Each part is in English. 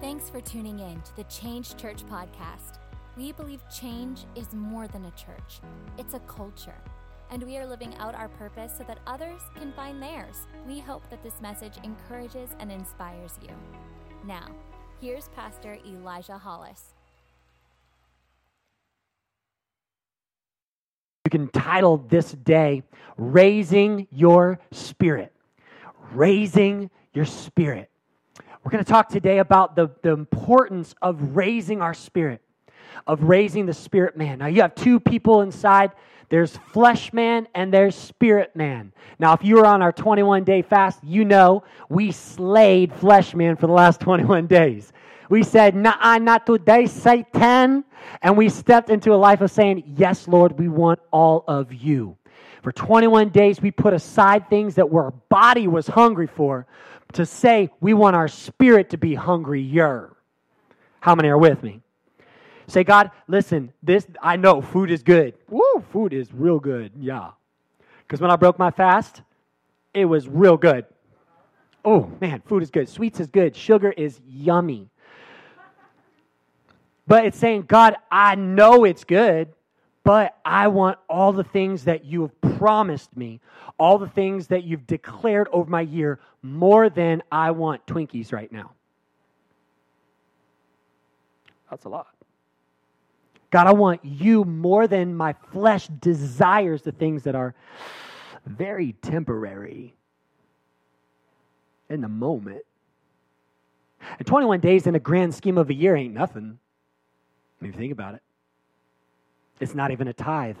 Thanks for tuning in to the Change Church podcast. We believe change is more than a church, it's a culture. And we are living out our purpose so that others can find theirs. We hope that this message encourages and inspires you. Now, here's Pastor Elijah Hollis. You can title this day, Raising Your Spirit. Raising Your Spirit. We're going to talk today about the, the importance of raising our spirit, of raising the spirit man. Now, you have two people inside there's flesh man and there's spirit man. Now, if you were on our 21 day fast, you know we slayed flesh man for the last 21 days. We said, nah, not today, Satan. And we stepped into a life of saying, yes, Lord, we want all of you. For 21 days, we put aside things that our body was hungry for to say we want our spirit to be hungrier. How many are with me? Say, God, listen, this, I know food is good. Woo, food is real good. Yeah. Because when I broke my fast, it was real good. Oh, man, food is good. Sweets is good. Sugar is yummy. But it's saying, God, I know it's good, but I want all the things that you have promised me, all the things that you've declared over my year, more than I want Twinkies right now. That's a lot. God, I want you more than my flesh desires the things that are very temporary in the moment. And 21 days in a grand scheme of a year ain't nothing. When you think about it, it's not even a tithe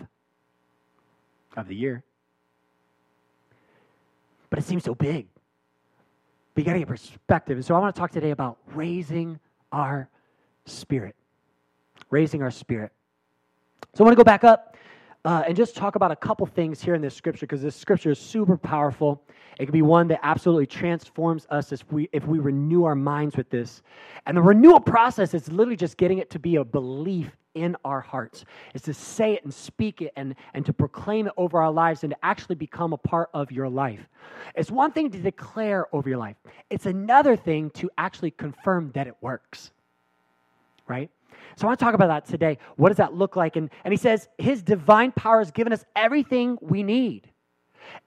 of the year. But it seems so big. But you got to get perspective. And so I want to talk today about raising our spirit raising our spirit. So I want to go back up uh, and just talk about a couple things here in this scripture because this scripture is super powerful. It can be one that absolutely transforms us if we if we renew our minds with this. And the renewal process is literally just getting it to be a belief in our hearts. Is to say it and speak it and, and to proclaim it over our lives and to actually become a part of your life. It's one thing to declare over your life. It's another thing to actually confirm that it works. Right? So I want to talk about that today. What does that look like? And, and he says, His divine power has given us everything we need.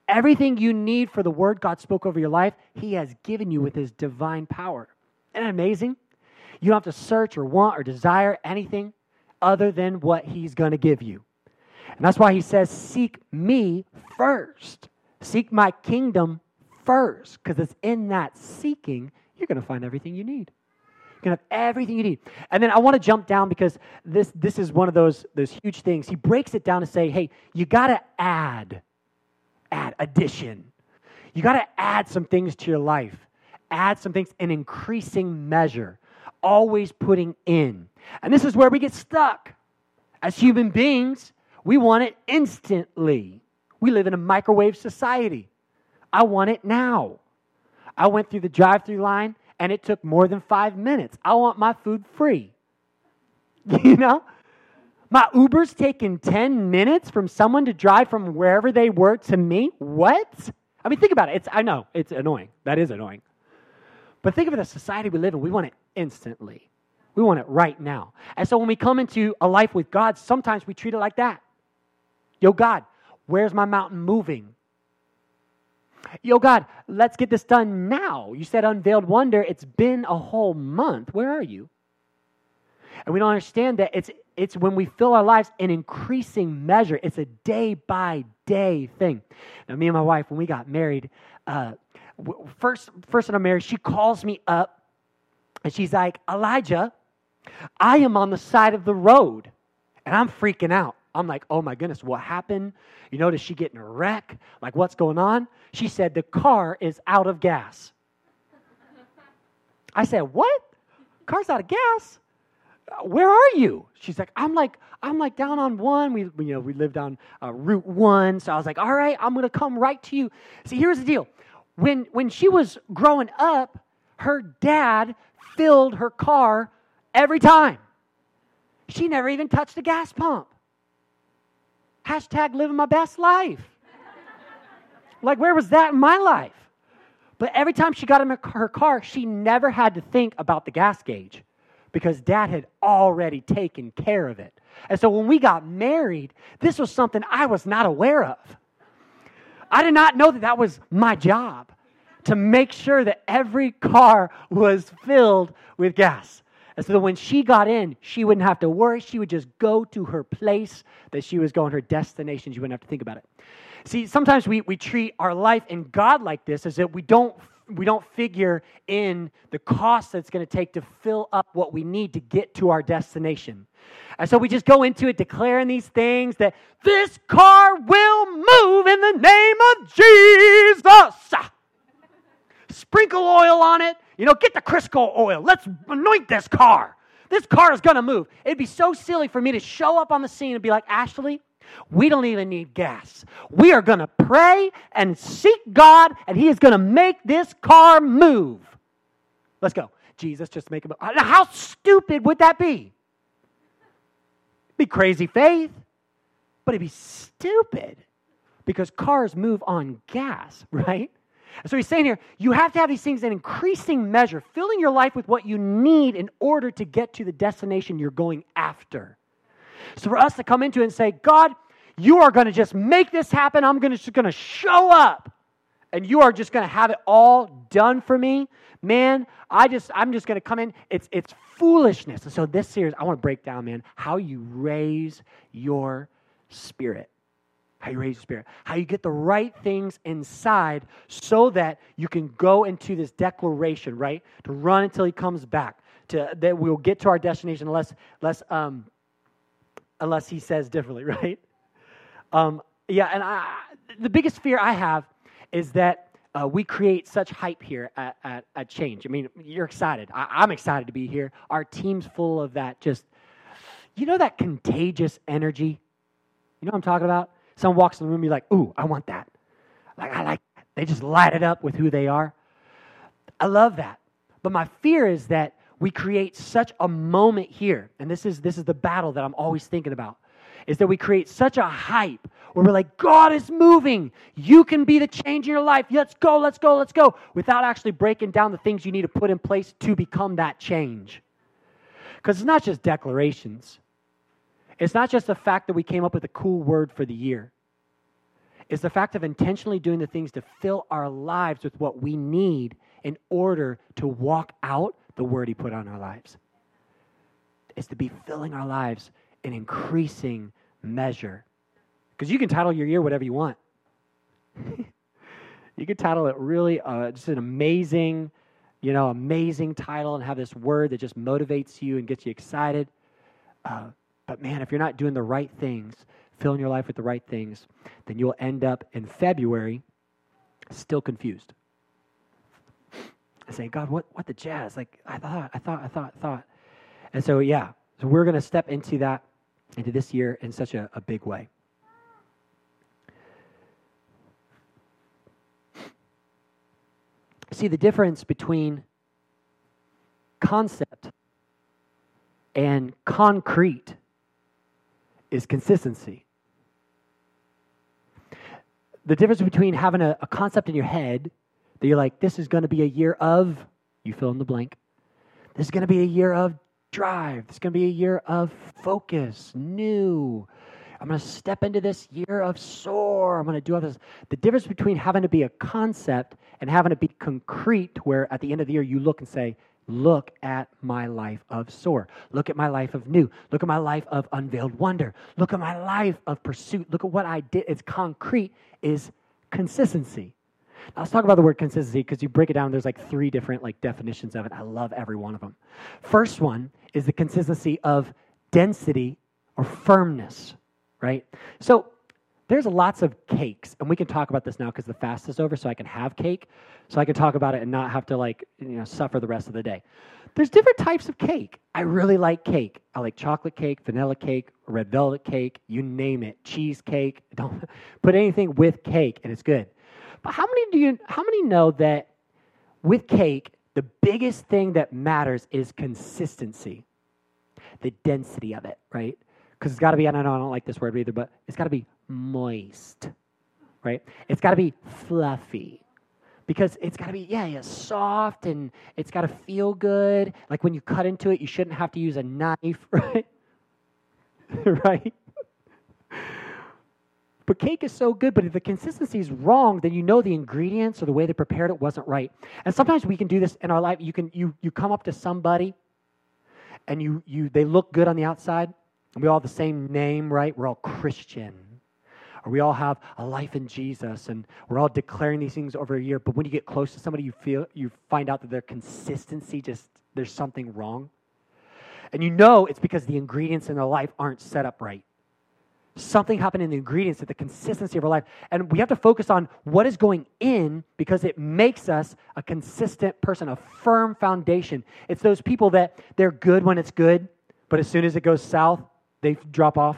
Everything you need for the word God spoke over your life, He has given you with His divine power. Isn't that amazing? You don't have to search or want or desire anything other than what He's going to give you. And that's why He says, Seek me first. Seek my kingdom first, because it's in that seeking you're going to find everything you need You're going to have everything you need. And then I want to jump down because this, this is one of those, those huge things. He breaks it down to say, hey, you got to add, add, addition. You got to add some things to your life, add some things in increasing measure, always putting in. And this is where we get stuck. As human beings, we want it instantly. We live in a microwave society. I want it now. I went through the drive through line and it took more than five minutes. I want my food free. You know? My Uber's taking 10 minutes from someone to drive from wherever they were to me? What? I mean, think about it. It's, I know, it's annoying. That is annoying. But think of the society we live in. We want it instantly. We want it right now. And so when we come into a life with God, sometimes we treat it like that. Yo, God, where's my mountain moving? Yo, God, let's get this done now. You said unveiled wonder. It's been a whole month. Where are you? And we don't understand that it's, it's when we fill our lives in increasing measure, it's a day by day thing. Now, me and my wife, when we got married, uh, first, first when I'm married, she calls me up and she's like, Elijah, I am on the side of the road and I'm freaking out. I'm like, oh my goodness, what happened? You notice she getting a wreck? Like, what's going on? She said, the car is out of gas. I said, what? Car's out of gas? Where are you? She's like, I'm like, I'm like down on one. We, you know, we lived on uh, Route One. So I was like, all right, I'm to come right to you. See, here's the deal. When, when she was growing up, her dad filled her car every time. She never even touched a gas pump. Hashtag living my best life. like, where was that in my life? But every time she got in her car, she never had to think about the gas gauge because dad had already taken care of it. And so when we got married, this was something I was not aware of. I did not know that that was my job to make sure that every car was filled with gas. And so that when she got in, she wouldn't have to worry. She would just go to her place that she was going, her destination. She wouldn't have to think about it. See, sometimes we, we treat our life in God like this as that we don't we don't figure in the cost that's going to take to fill up what we need to get to our destination. And so we just go into it declaring these things that this car will move in the name of Jesus. Sprinkle oil on it. You know, get the Crisco oil. Let's anoint this car. This car is going to move. It'd be so silly for me to show up on the scene and be like, Ashley, we don't even need gas. We are going to pray and seek God, and He is going to make this car move. Let's go. Jesus, just make it move. How stupid would that be? It'd be crazy faith, but it'd be stupid because cars move on gas, right? So he's saying here, you have to have these things in increasing measure, filling your life with what you need in order to get to the destination you're going after. So for us to come into it and say, God, you are going to just make this happen. I'm to, just going to show up. And you are just going to have it all done for me. Man, I just I'm just going to come in. It's it's foolishness. And so this series I want to break down, man, how you raise your spirit how you raise your spirit, how you get the right things inside so that you can go into this declaration, right? To run until he comes back, to that we'll get to our destination unless, unless, um, unless he says differently, right? Um, yeah, and I, the biggest fear I have is that uh, we create such hype here at, at, at, Change. I mean, you're excited. I, I'm excited to be here. Our team's full of that just, you know, that contagious energy. You know what I'm talking about? Someone walks in the room, you're like, ooh, I want that. Like, I like that. They just light it up with who they are. I love that. But my fear is that we create such a moment here, and this is this is the battle that I'm always thinking about, is that we create such a hype where we're like, God is moving. You can be the change in your life. Let's go, let's go, let's go, without actually breaking down the things you need to put in place to become that change. Because it's not just declarations. It's not just the fact that we came up with a cool word for the year. It's the fact of intentionally doing the things to fill our lives with what we need in order to walk out the word He put on our lives. It's to be filling our lives in increasing measure. Because you can title your year whatever you want. you can title it really uh, just an amazing, you know, amazing title and have this word that just motivates you and gets you excited. Uh, but man, if you're not doing the right things, filling your life with the right things, then you'll end up in February still confused. I say, God, what, what the jazz? Like, I thought, I thought, I thought, thought. And so, yeah, so we're going to step into that, into this year in such a, a big way. See, the difference between concept and concrete is consistency. The difference between having a, a concept in your head that you're like, this is going to be a year of, you fill in the blank. This is going to be a year of drive. This is going to be a year of focus, new. I'm going to step into this year of soar. I'm going to do all this. The difference between having to be a concept and having to be concrete, where at the end of the year you look and say, Look at my life of soar. Look at my life of new. Look at my life of unveiled wonder. Look at my life of pursuit. Look at what I did. It's concrete, is consistency. Now, let's talk about the word consistency because you break it down, there's like three different like definitions of it. I love every one of them. First one is the consistency of density or firmness, right? So there's lots of cakes, and we can talk about this now because the fast is over, so I can have cake, so I can talk about it and not have to like you know suffer the rest of the day. There's different types of cake. I really like cake. I like chocolate cake, vanilla cake, red velvet cake, you name it, cheesecake. Don't put anything with cake, and it's good. But how many do you? How many know that with cake, the biggest thing that matters is consistency, the density of it, right? Because it's got to be. I don't know. I don't like this word either, but it's got to be moist, right? It's got to be fluffy. because it's got to be yeah, yeah soft and it's got to feel good like when you cut into it you shouldn't have to use a knife right right but cake is so good, but if the consistency is wrong, then you know the ingredients or the way they prepared it wasn't right. And sometimes we can do this in our life. You can you you come up to somebody and you you they look good on the outside, and we all have the same name, right? We're all Christian. Or we all have a life in Jesus and we're all declaring these things over a year, but when you get close to somebody you feel you find out that their consistency just there's something wrong. And you know it's because the ingredients in their life aren't set up right something happened in the ingredients of the consistency of our life. And we have to focus on what is going in because it makes us a consistent person, a firm foundation. It's those people that they're good when it's good, but as soon as it goes south, they drop off.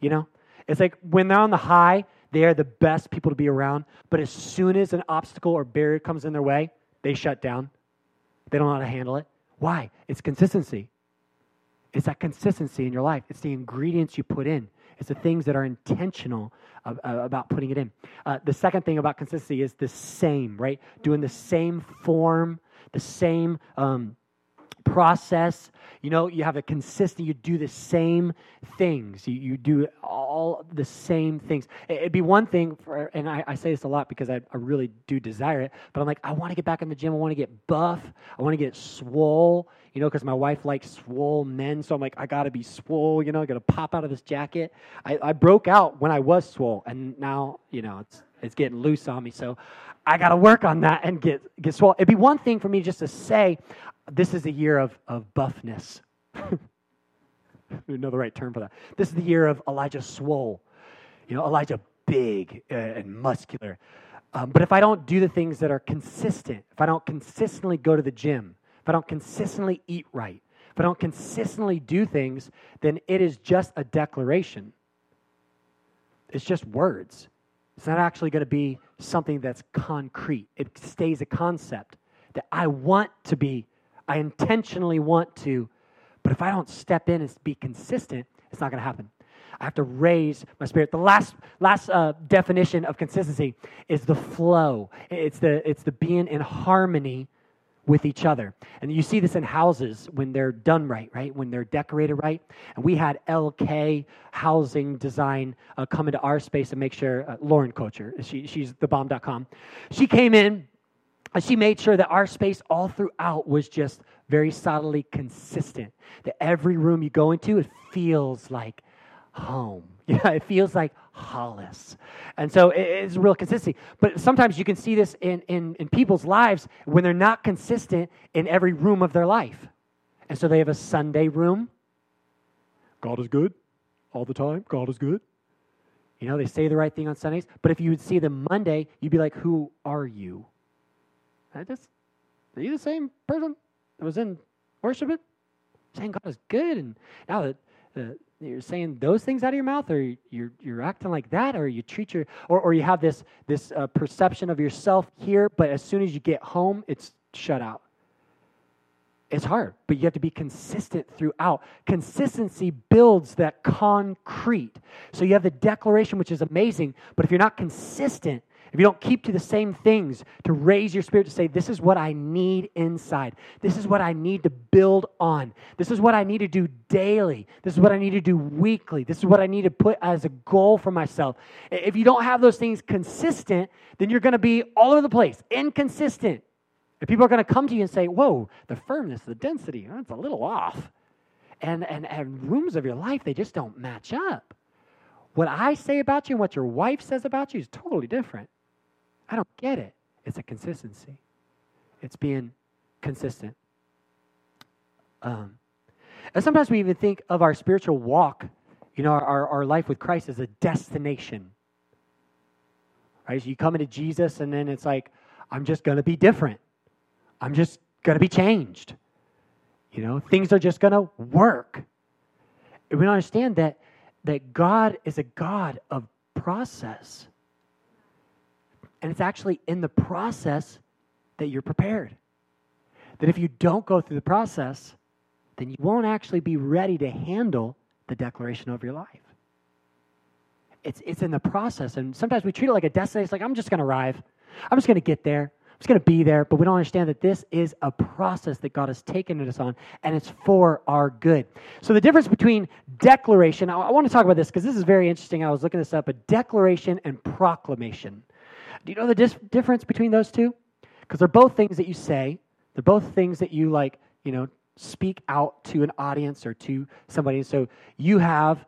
You know? It's like when they're on the high, they are the best people to be around. But as soon as an obstacle or barrier comes in their way, they shut down. They don't know how to handle it. Why? It's consistency. It's that consistency in your life. It's the ingredients you put in. It's the things that are intentional uh, about putting it in. Uh, the second thing about consistency is the same, right? Doing the same form, the same um, process. You know, you have a consistent, you do the same things. You, you do all the same things. It'd be one thing, for, and I, I say this a lot because I, I, really do desire it, but I'm like, I want to get back in the gym. I want to get buff. I want to get swole, you know, because my wife likes swole men. So I'm like, I got to be swole, you know, I got to pop out of this jacket. I, I broke out when I was swole, and now, you know, it's, it's getting loose on me. So I got to work on that and get, get swole. It'd be one thing for me just to say, this is a year of, of buffness. know the right term for that. This is the year of Elijah swole. You know, Elijah big uh, and muscular. Um, but if I don't do the things that are consistent, if I don't consistently go to the gym, if I don't consistently eat right, if I don't consistently do things, then it is just a declaration. It's just words. It's not actually going to be something that's concrete. It stays a concept that I want to be I intentionally want to, but if I don't step in and be consistent, it's not going to happen. I have to raise my spirit. The last last uh, definition of consistency is the flow. It's the it's the being in harmony with each other. And you see this in houses when they're done right, right? When they're decorated right. And we had LK Housing Design uh, come into our space and make sure, uh, Lauren Kocher, she, she's thebomb.com. She came in Uh, she made sure that our space all throughout was just very solidly consistent. That every room you go into, it feels like home. Yeah, it feels like Hollis. And so it's real consistency. But sometimes you can see this in, in, in people's lives when they're not consistent in every room of their life. And so they have a Sunday room. God is good all the time. God is good. You know, they say the right thing on Sundays. But if you would see them Monday, you'd be like, who are you? I just, are you the same person that was in worship? Saying God is good, and now that uh, you're saying those things out of your mouth, or you're you're acting like that, or you treat your, or or you have this this uh, perception of yourself here, but as soon as you get home, it's shut out. It's hard, but you have to be consistent throughout. Consistency builds that concrete. So you have the declaration, which is amazing, but if you're not consistent, if you don't keep to the same things to raise your spirit to say, This is what I need inside. This is what I need to build on. This is what I need to do daily. This is what I need to do weekly. This is what I need to put as a goal for myself. If you don't have those things consistent, then you're going to be all over the place, inconsistent. If people are going to come to you and say, Whoa, the firmness, the density, that's a little off. And, and, and rooms of your life, they just don't match up. What I say about you and what your wife says about you is totally different. I don't get it. It's a consistency, it's being consistent. Um, and sometimes we even think of our spiritual walk, you know, our, our life with Christ as a destination. Right? So you come into Jesus, and then it's like, I'm just going to be different. I'm just going to be changed. You know, things are just going to work. And we don't understand that that God is a God of process. And it's actually in the process that you're prepared. That if you don't go through the process, then you won't actually be ready to handle the declaration of your life. It's, it's in the process. And sometimes we treat it like a destination. It's like, I'm just going to arrive. I'm just going to get there. I'm just going to be there. But we don't understand that this is a process that God has taken us on, and it's for our good. So the difference between declaration, I, I want to talk about this because this is very interesting. I was looking this up, a declaration and proclamation. Do you know the dis- difference between those two? Because they're both things that you say. They're both things that you like, you know, speak out to an audience or to somebody. So you have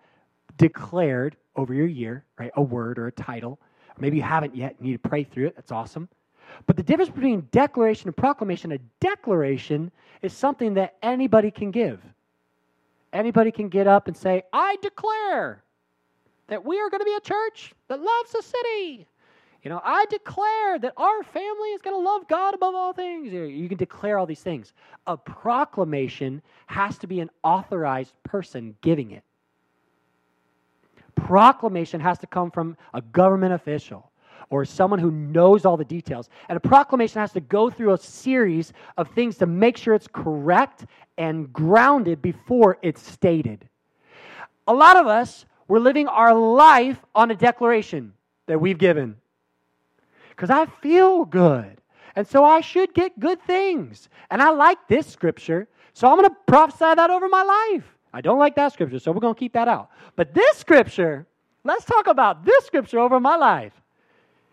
declared over your year, right, a word or a title. Maybe you haven't yet. You need to pray through it. That's awesome. But the difference between declaration and proclamation, a declaration is something that anybody can give. Anybody can get up and say, I declare that we are going to be a church that loves the city. You know, I declare that our family is going to love God above all things. You can declare all these things. A proclamation has to be an authorized person giving it. Proclamation has to come from a government official or someone who knows all the details. And a proclamation has to go through a series of things to make sure it's correct and grounded before it's stated. A lot of us, we're living our life on a declaration that we've given because I feel good. And so I should get good things. And I like this scripture, so I'm going to prophesy that over my life. I don't like that scripture, so we're going to keep that out. But this scripture, let's talk about this scripture over my life.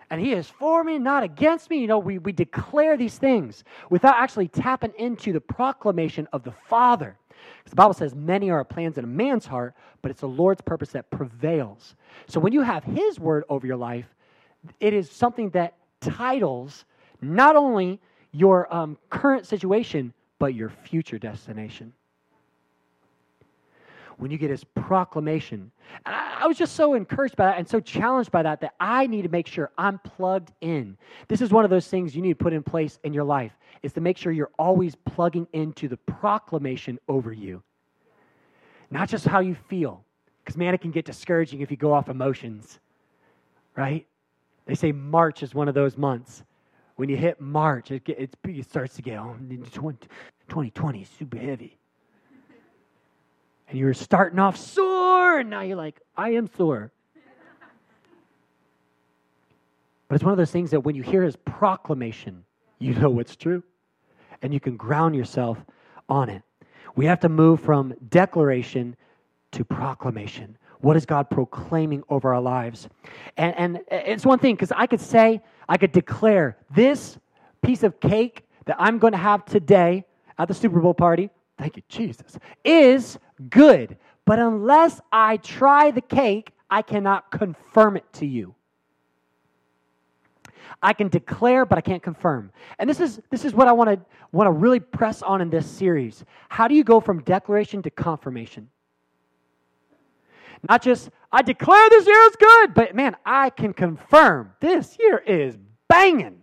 And he is for me, not against me. You know, we, we declare these things without actually tapping into the proclamation of the Father. Because the Bible says, many are plans in a man's heart, but it's the Lord's purpose that prevails. So when you have his word over your life, it is something that titles not only your um, current situation, but your future destination. When you get his proclamation. I, I was just so encouraged by that and so challenged by that that I need to make sure I'm plugged in. This is one of those things you need to put in place in your life is to make sure you're always plugging into the proclamation over you. Not just how you feel. Because man, it can get discouraging if you go off emotions, right? They say March is one of those months. When you hit March, it, it, starts to get, oh, 2020 is super heavy. And you were starting off sore, and now you're like, I am sore. But it's one of those things that when you hear his proclamation, you know what's true. And you can ground yourself on it. We have to move from declaration to proclamation. What is God proclaiming over our lives? And, and it's one thing because I could say, I could declare this piece of cake that I'm going to have today at the Super Bowl party, thank you, Jesus, is good. But unless I try the cake, I cannot confirm it to you. I can declare, but I can't confirm. And this is this is what I want to want to really press on in this series. How do you go from declaration to confirmation? Not just, I declare this year is good, but man, I can confirm this year is banging.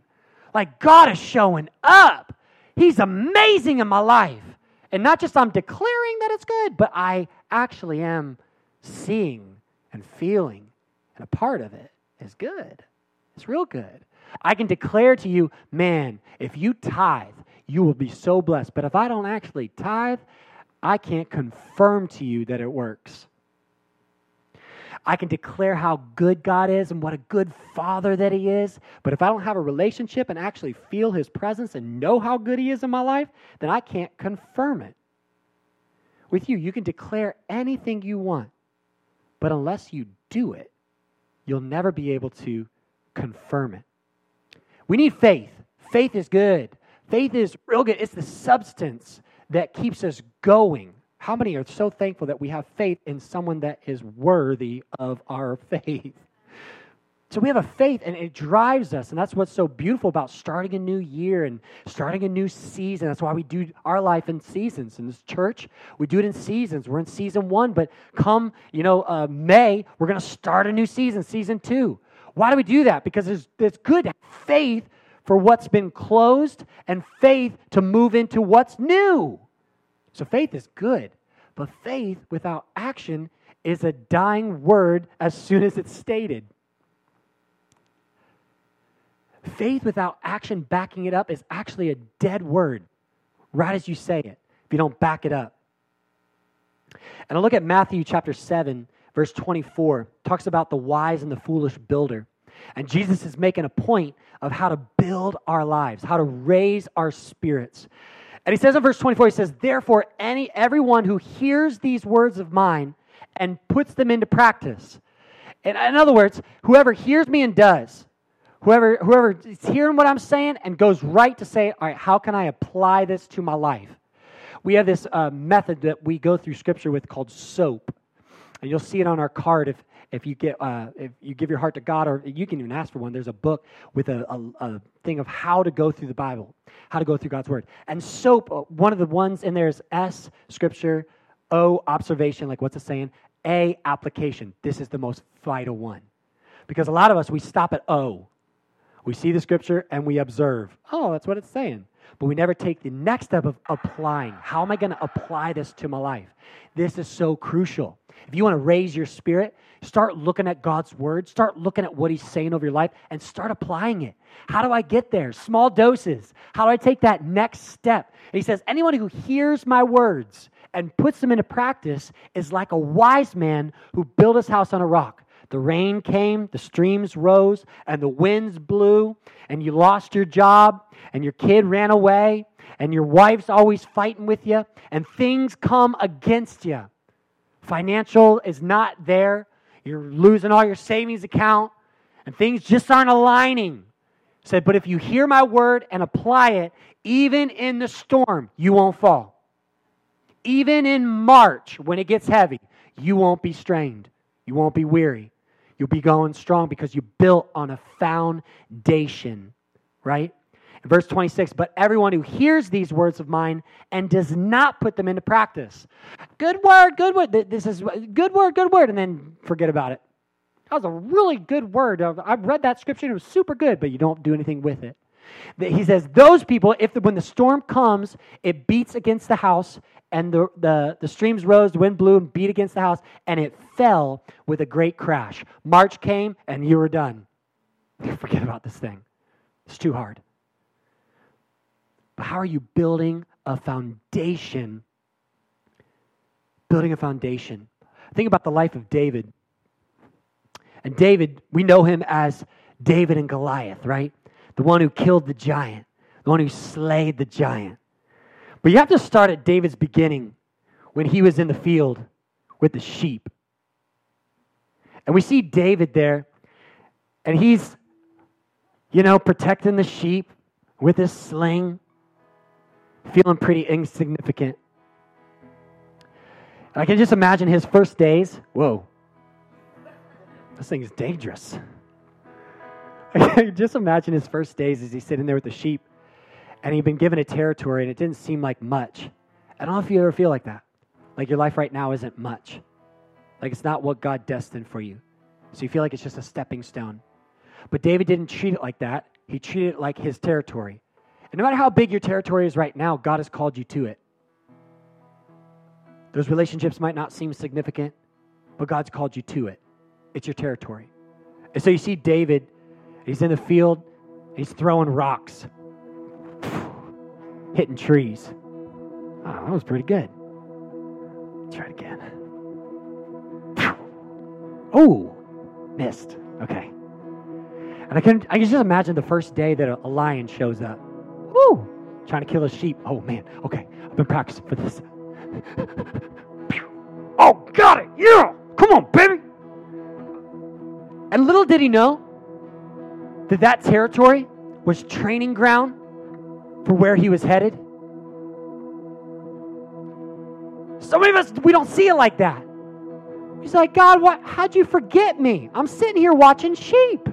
Like God is showing up. He's amazing in my life. And not just I'm declaring that it's good, but I actually am seeing and feeling, and a part of it is good. It's real good. I can declare to you, man, if you tithe, you will be so blessed. But if I don't actually tithe, I can't confirm to you that it works. I can declare how good God is and what a good father that He is. But if I don't have a relationship and actually feel His presence and know how good He is in my life, then I can't confirm it. With you, you can declare anything you want, but unless you do it, you'll never be able to confirm it. We need faith. Faith is good. Faith is real good. It's the substance that keeps us going. How many are so thankful that we have faith in someone that is worthy of our faith? So we have a faith and it drives us. And that's what's so beautiful about starting a new year and starting a new season. That's why we do our life in seasons. In this church, we do it in seasons. We're in season one, but come, you know, uh, May, we're going to start a new season, season two. Why do we do that? Because it's, it's good faith for what's been closed and faith to move into what's new. So faith is good, but faith without action is a dying word as soon as it's stated. Faith without action backing it up is actually a dead word right as you say it if you don't back it up. And I look at Matthew chapter 7, verse 24, talks about the wise and the foolish builder. And Jesus is making a point of how to build our lives, how to raise our spirits. And he says in verse 24, he says, Therefore, any everyone who hears these words of mine and puts them into practice. And in other words, whoever hears me and does, whoever whoever is hearing what I'm saying and goes right to say, all right, how can I apply this to my life? We have this uh, method that we go through scripture with called SOAP. And you'll see it on our card if if you get uh, if you give your heart to God, or you can even ask for one. There's a book with a, a, a thing of how to go through the Bible, how to go through God's Word. And soap, uh, one of the ones in there is S Scripture, O observation. Like what's it saying? A application. This is the most vital one, because a lot of us we stop at O. We see the Scripture and we observe. Oh, that's what it's saying but we never take the next step of applying. How am I going to apply this to my life? This is so crucial. If you want to raise your spirit, start looking at God's word, start looking at what He's saying over your life, and start applying it. How do I get there? Small doses. How do I take that next step? And He says, Anyone who hears my words and puts them into practice is like a wise man who built his house on a rock. The rain came, the streams rose, and the winds blew, and you lost your job, and your kid ran away, and your wife's always fighting with you, and things come against you. Financial is not there. You're losing all your savings account, and things just aren't aligning. Said, but if you hear my word and apply it, even in the storm, you won't fall. Even in March, when it gets heavy, you won't be strained. You won't be weary. You'll be going strong because you built on a foundation, right? Verse 26, but everyone who hears these words of mine and does not put them into practice. Good word, good word. This is good word, good word, and then forget about it. That was a really good word. I've read that scripture, it was super good, but you don't do anything with it. He says, Those people, if the, when the storm comes, it beats against the house and the, the, the streams rose, the wind blew and beat against the house, and it fell with a great crash. March came, and you were done. Forget about this thing. It's too hard. But how are you building a foundation? Building a foundation. Think about the life of David. And David, we know him as David and Goliath, right? The one who killed the giant, the one who slayed the giant. But you have to start at David's beginning when he was in the field with the sheep. And we see David there, and he's, you know, protecting the sheep with his sling, feeling pretty insignificant. And I can just imagine his first days. Whoa, this thing is dangerous. Just imagine his first days as he's sitting there with the sheep and he'd been given a territory and it didn't seem like much. I don't know if you ever feel like that. Like your life right now isn't much. Like it's not what God destined for you. So you feel like it's just a stepping stone. But David didn't treat it like that. He treated it like his territory. And no matter how big your territory is right now, God has called you to it. Those relationships might not seem significant, but God's called you to it. It's your territory. And so you see David, he's in the field, he's throwing rocks hitting trees. Oh, that was pretty good. Try it again. Oh, missed. Okay. And I can I can just imagine the first day that a, a lion shows up. Woo! Trying to kill a sheep. Oh man. Okay. I've been practicing for this. oh, got it. Yeah. Come on, baby. And little did he know that that territory was training ground for where he was headed? Some of us, we don't see it like that. He's like, God, what? How'd you forget me? I'm sitting here watching sheep.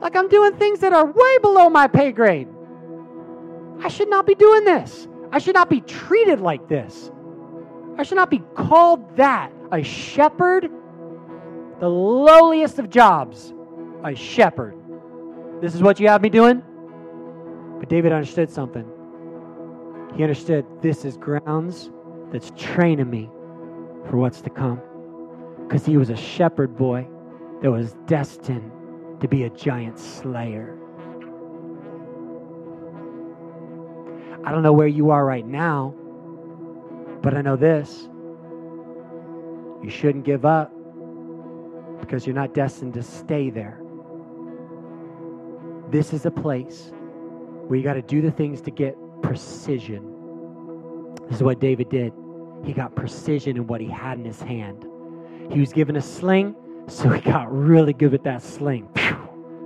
Like I'm doing things that are way below my pay grade. I should not be doing this. I should not be treated like this. I should not be called that. A shepherd, the lowliest of jobs, a shepherd. This is what you have me doing? But David understood something. He understood this is grounds that's training me for what's to come. Because he was a shepherd boy that was destined to be a giant slayer. I don't know where you are right now, but I know this. You shouldn't give up because you're not destined to stay there. This is a place where you got to do the things to get precision. This is what David did. He got precision in what he had in his hand. He was given a sling, so he got really good with that sling.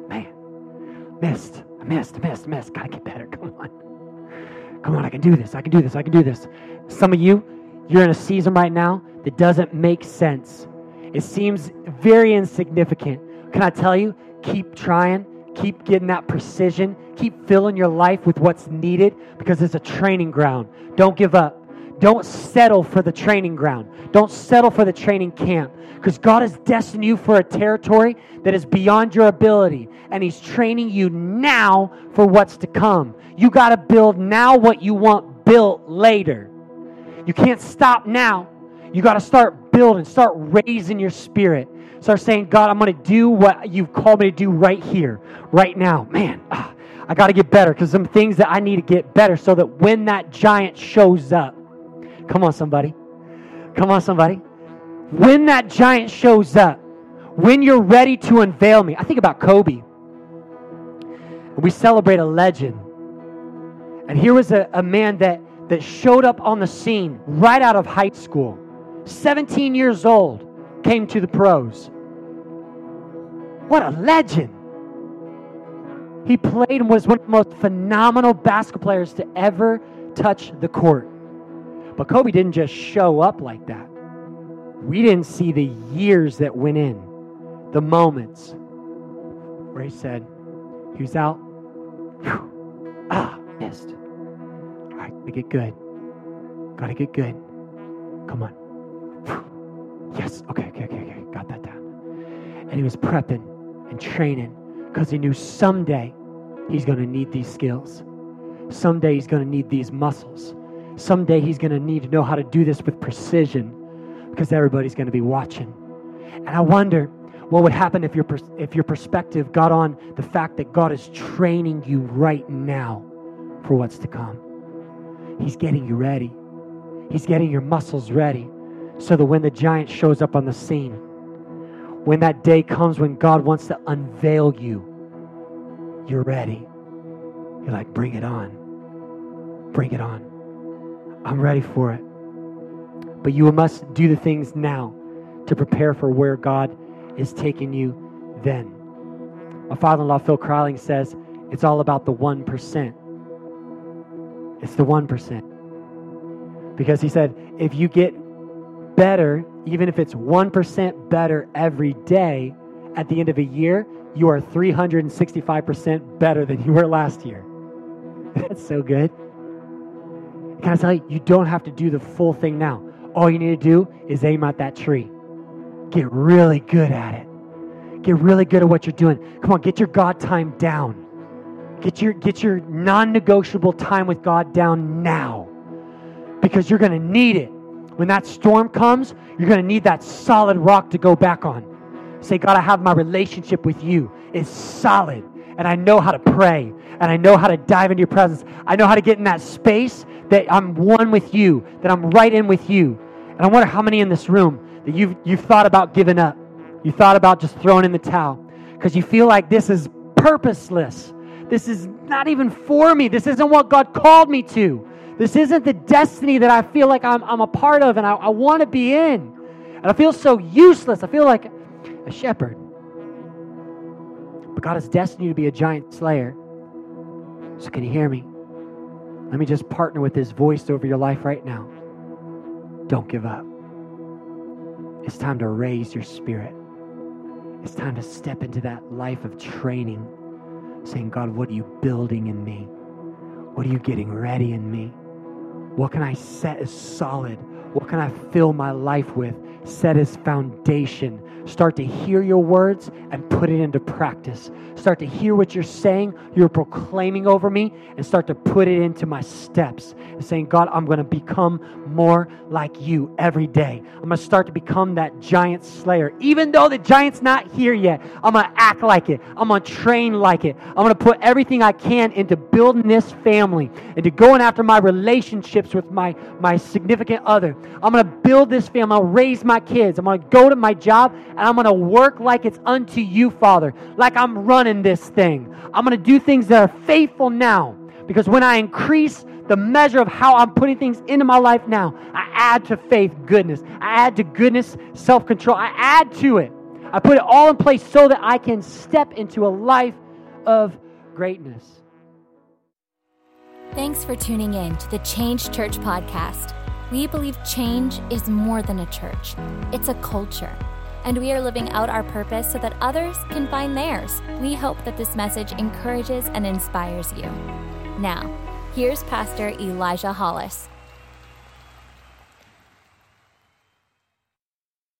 Man, missed. I missed, I missed, I missed. Gotta get better. Come on. Come on, I can do this. I can do this. I can do this. Some of you, you're in a season right now that doesn't make sense. It seems very insignificant. Can I tell you? Keep trying. Keep getting that precision. Keep filling your life with what's needed because it's a training ground. Don't give up. Don't settle for the training ground. Don't settle for the training camp because God has destined you for a territory that is beyond your ability and He's training you now for what's to come. You got to build now what you want built later. You can't stop now. You got to start building, start raising your spirit. Start saying, God, I'm going to do what you've called me to do right here, right now. Man, ah, I got to get better because some things that I need to get better so that when that giant shows up, come on, somebody. Come on, somebody. When that giant shows up, when you're ready to unveil me, I think about Kobe. We celebrate a legend. And here was a, a man that, that showed up on the scene right out of high school, 17 years old came to the pros. What a legend! He played and was one of the most phenomenal basketball players to ever touch the court. But Kobe didn't just show up like that. We didn't see the years that went in, the moments where he said, he was out, whew, ah, missed. All right, gotta get good. Gotta get good. Come on. Yes. Okay, okay, okay, okay. Got that down. And he was prepping and training because he knew someday he's going to need these skills. Someday he's going to need these muscles. Someday he's going to need to know how to do this with precision because everybody's going to be watching. And I wonder what would happen if your, if your perspective got on the fact that God is training you right now for what's to come. He's getting you ready. He's getting your muscles ready so that when the giant shows up on the scene, when that day comes when God wants to unveil you, you're ready. You're like, bring it on. Bring it on. I'm ready for it. But you must do the things now to prepare for where God is taking you then. My father in law, Phil Crowling, says it's all about the 1%. It's the 1%. Because he said, if you get better, even if it's 1% better every day, at the end of a year, you are 365% better than you were last year. That's so good. Can I tell you, you don't have to do the full thing now. All you need to do is aim at that tree. Get really good at it. Get really good at what you're doing. Come on, get your God time down. Get your get your non-negotiable time with God down now. Because you're going to need it when that storm comes, you're going to need that solid rock to go back on. Say, God, I have my relationship with you. It's solid. And I know how to pray. And I know how to dive into your presence. I know how to get in that space that I'm one with you, that I'm right in with you. And I wonder how many in this room that you've, you've thought about giving up. You thought about just throwing in the towel because you feel like this is purposeless. This is not even for me. This isn't what God called me to. This isn't the destiny that I feel like I'm, I'm a part of and I, I want to be in. And I feel so useless. I feel like a shepherd. But God has destined you to be a giant slayer. So, can you hear me? Let me just partner with His voice over your life right now. Don't give up. It's time to raise your spirit. It's time to step into that life of training, saying, God, what are you building in me? What are you getting ready in me? What can I set as solid? What can I fill my life with? Set as foundation Start to hear your words and put it into practice. Start to hear what you're saying, you're proclaiming over me, and start to put it into my steps. Saying, God, I'm going to become more like you every day. I'm going to start to become that giant slayer. Even though the giant's not here yet, I'm going to act like it. I'm going to train like it. I'm going to put everything I can into building this family, into going after my relationships with my, my significant other. I'm going to build this family. I'll raise my kids. I'm going to go to my job and I'm going to work like it's unto you, Father, like I'm running this thing. I'm going to do things that are faithful now because when I increase the measure of how I'm putting things into my life now, I add to faith goodness. I add to goodness self control. I add to it. I put it all in place so that I can step into a life of greatness. Thanks for tuning in to the Change Church podcast. We believe change is more than a church, it's a culture. And we are living out our purpose so that others can find theirs. We hope that this message encourages and inspires you. Now, here's Pastor Elijah Hollis.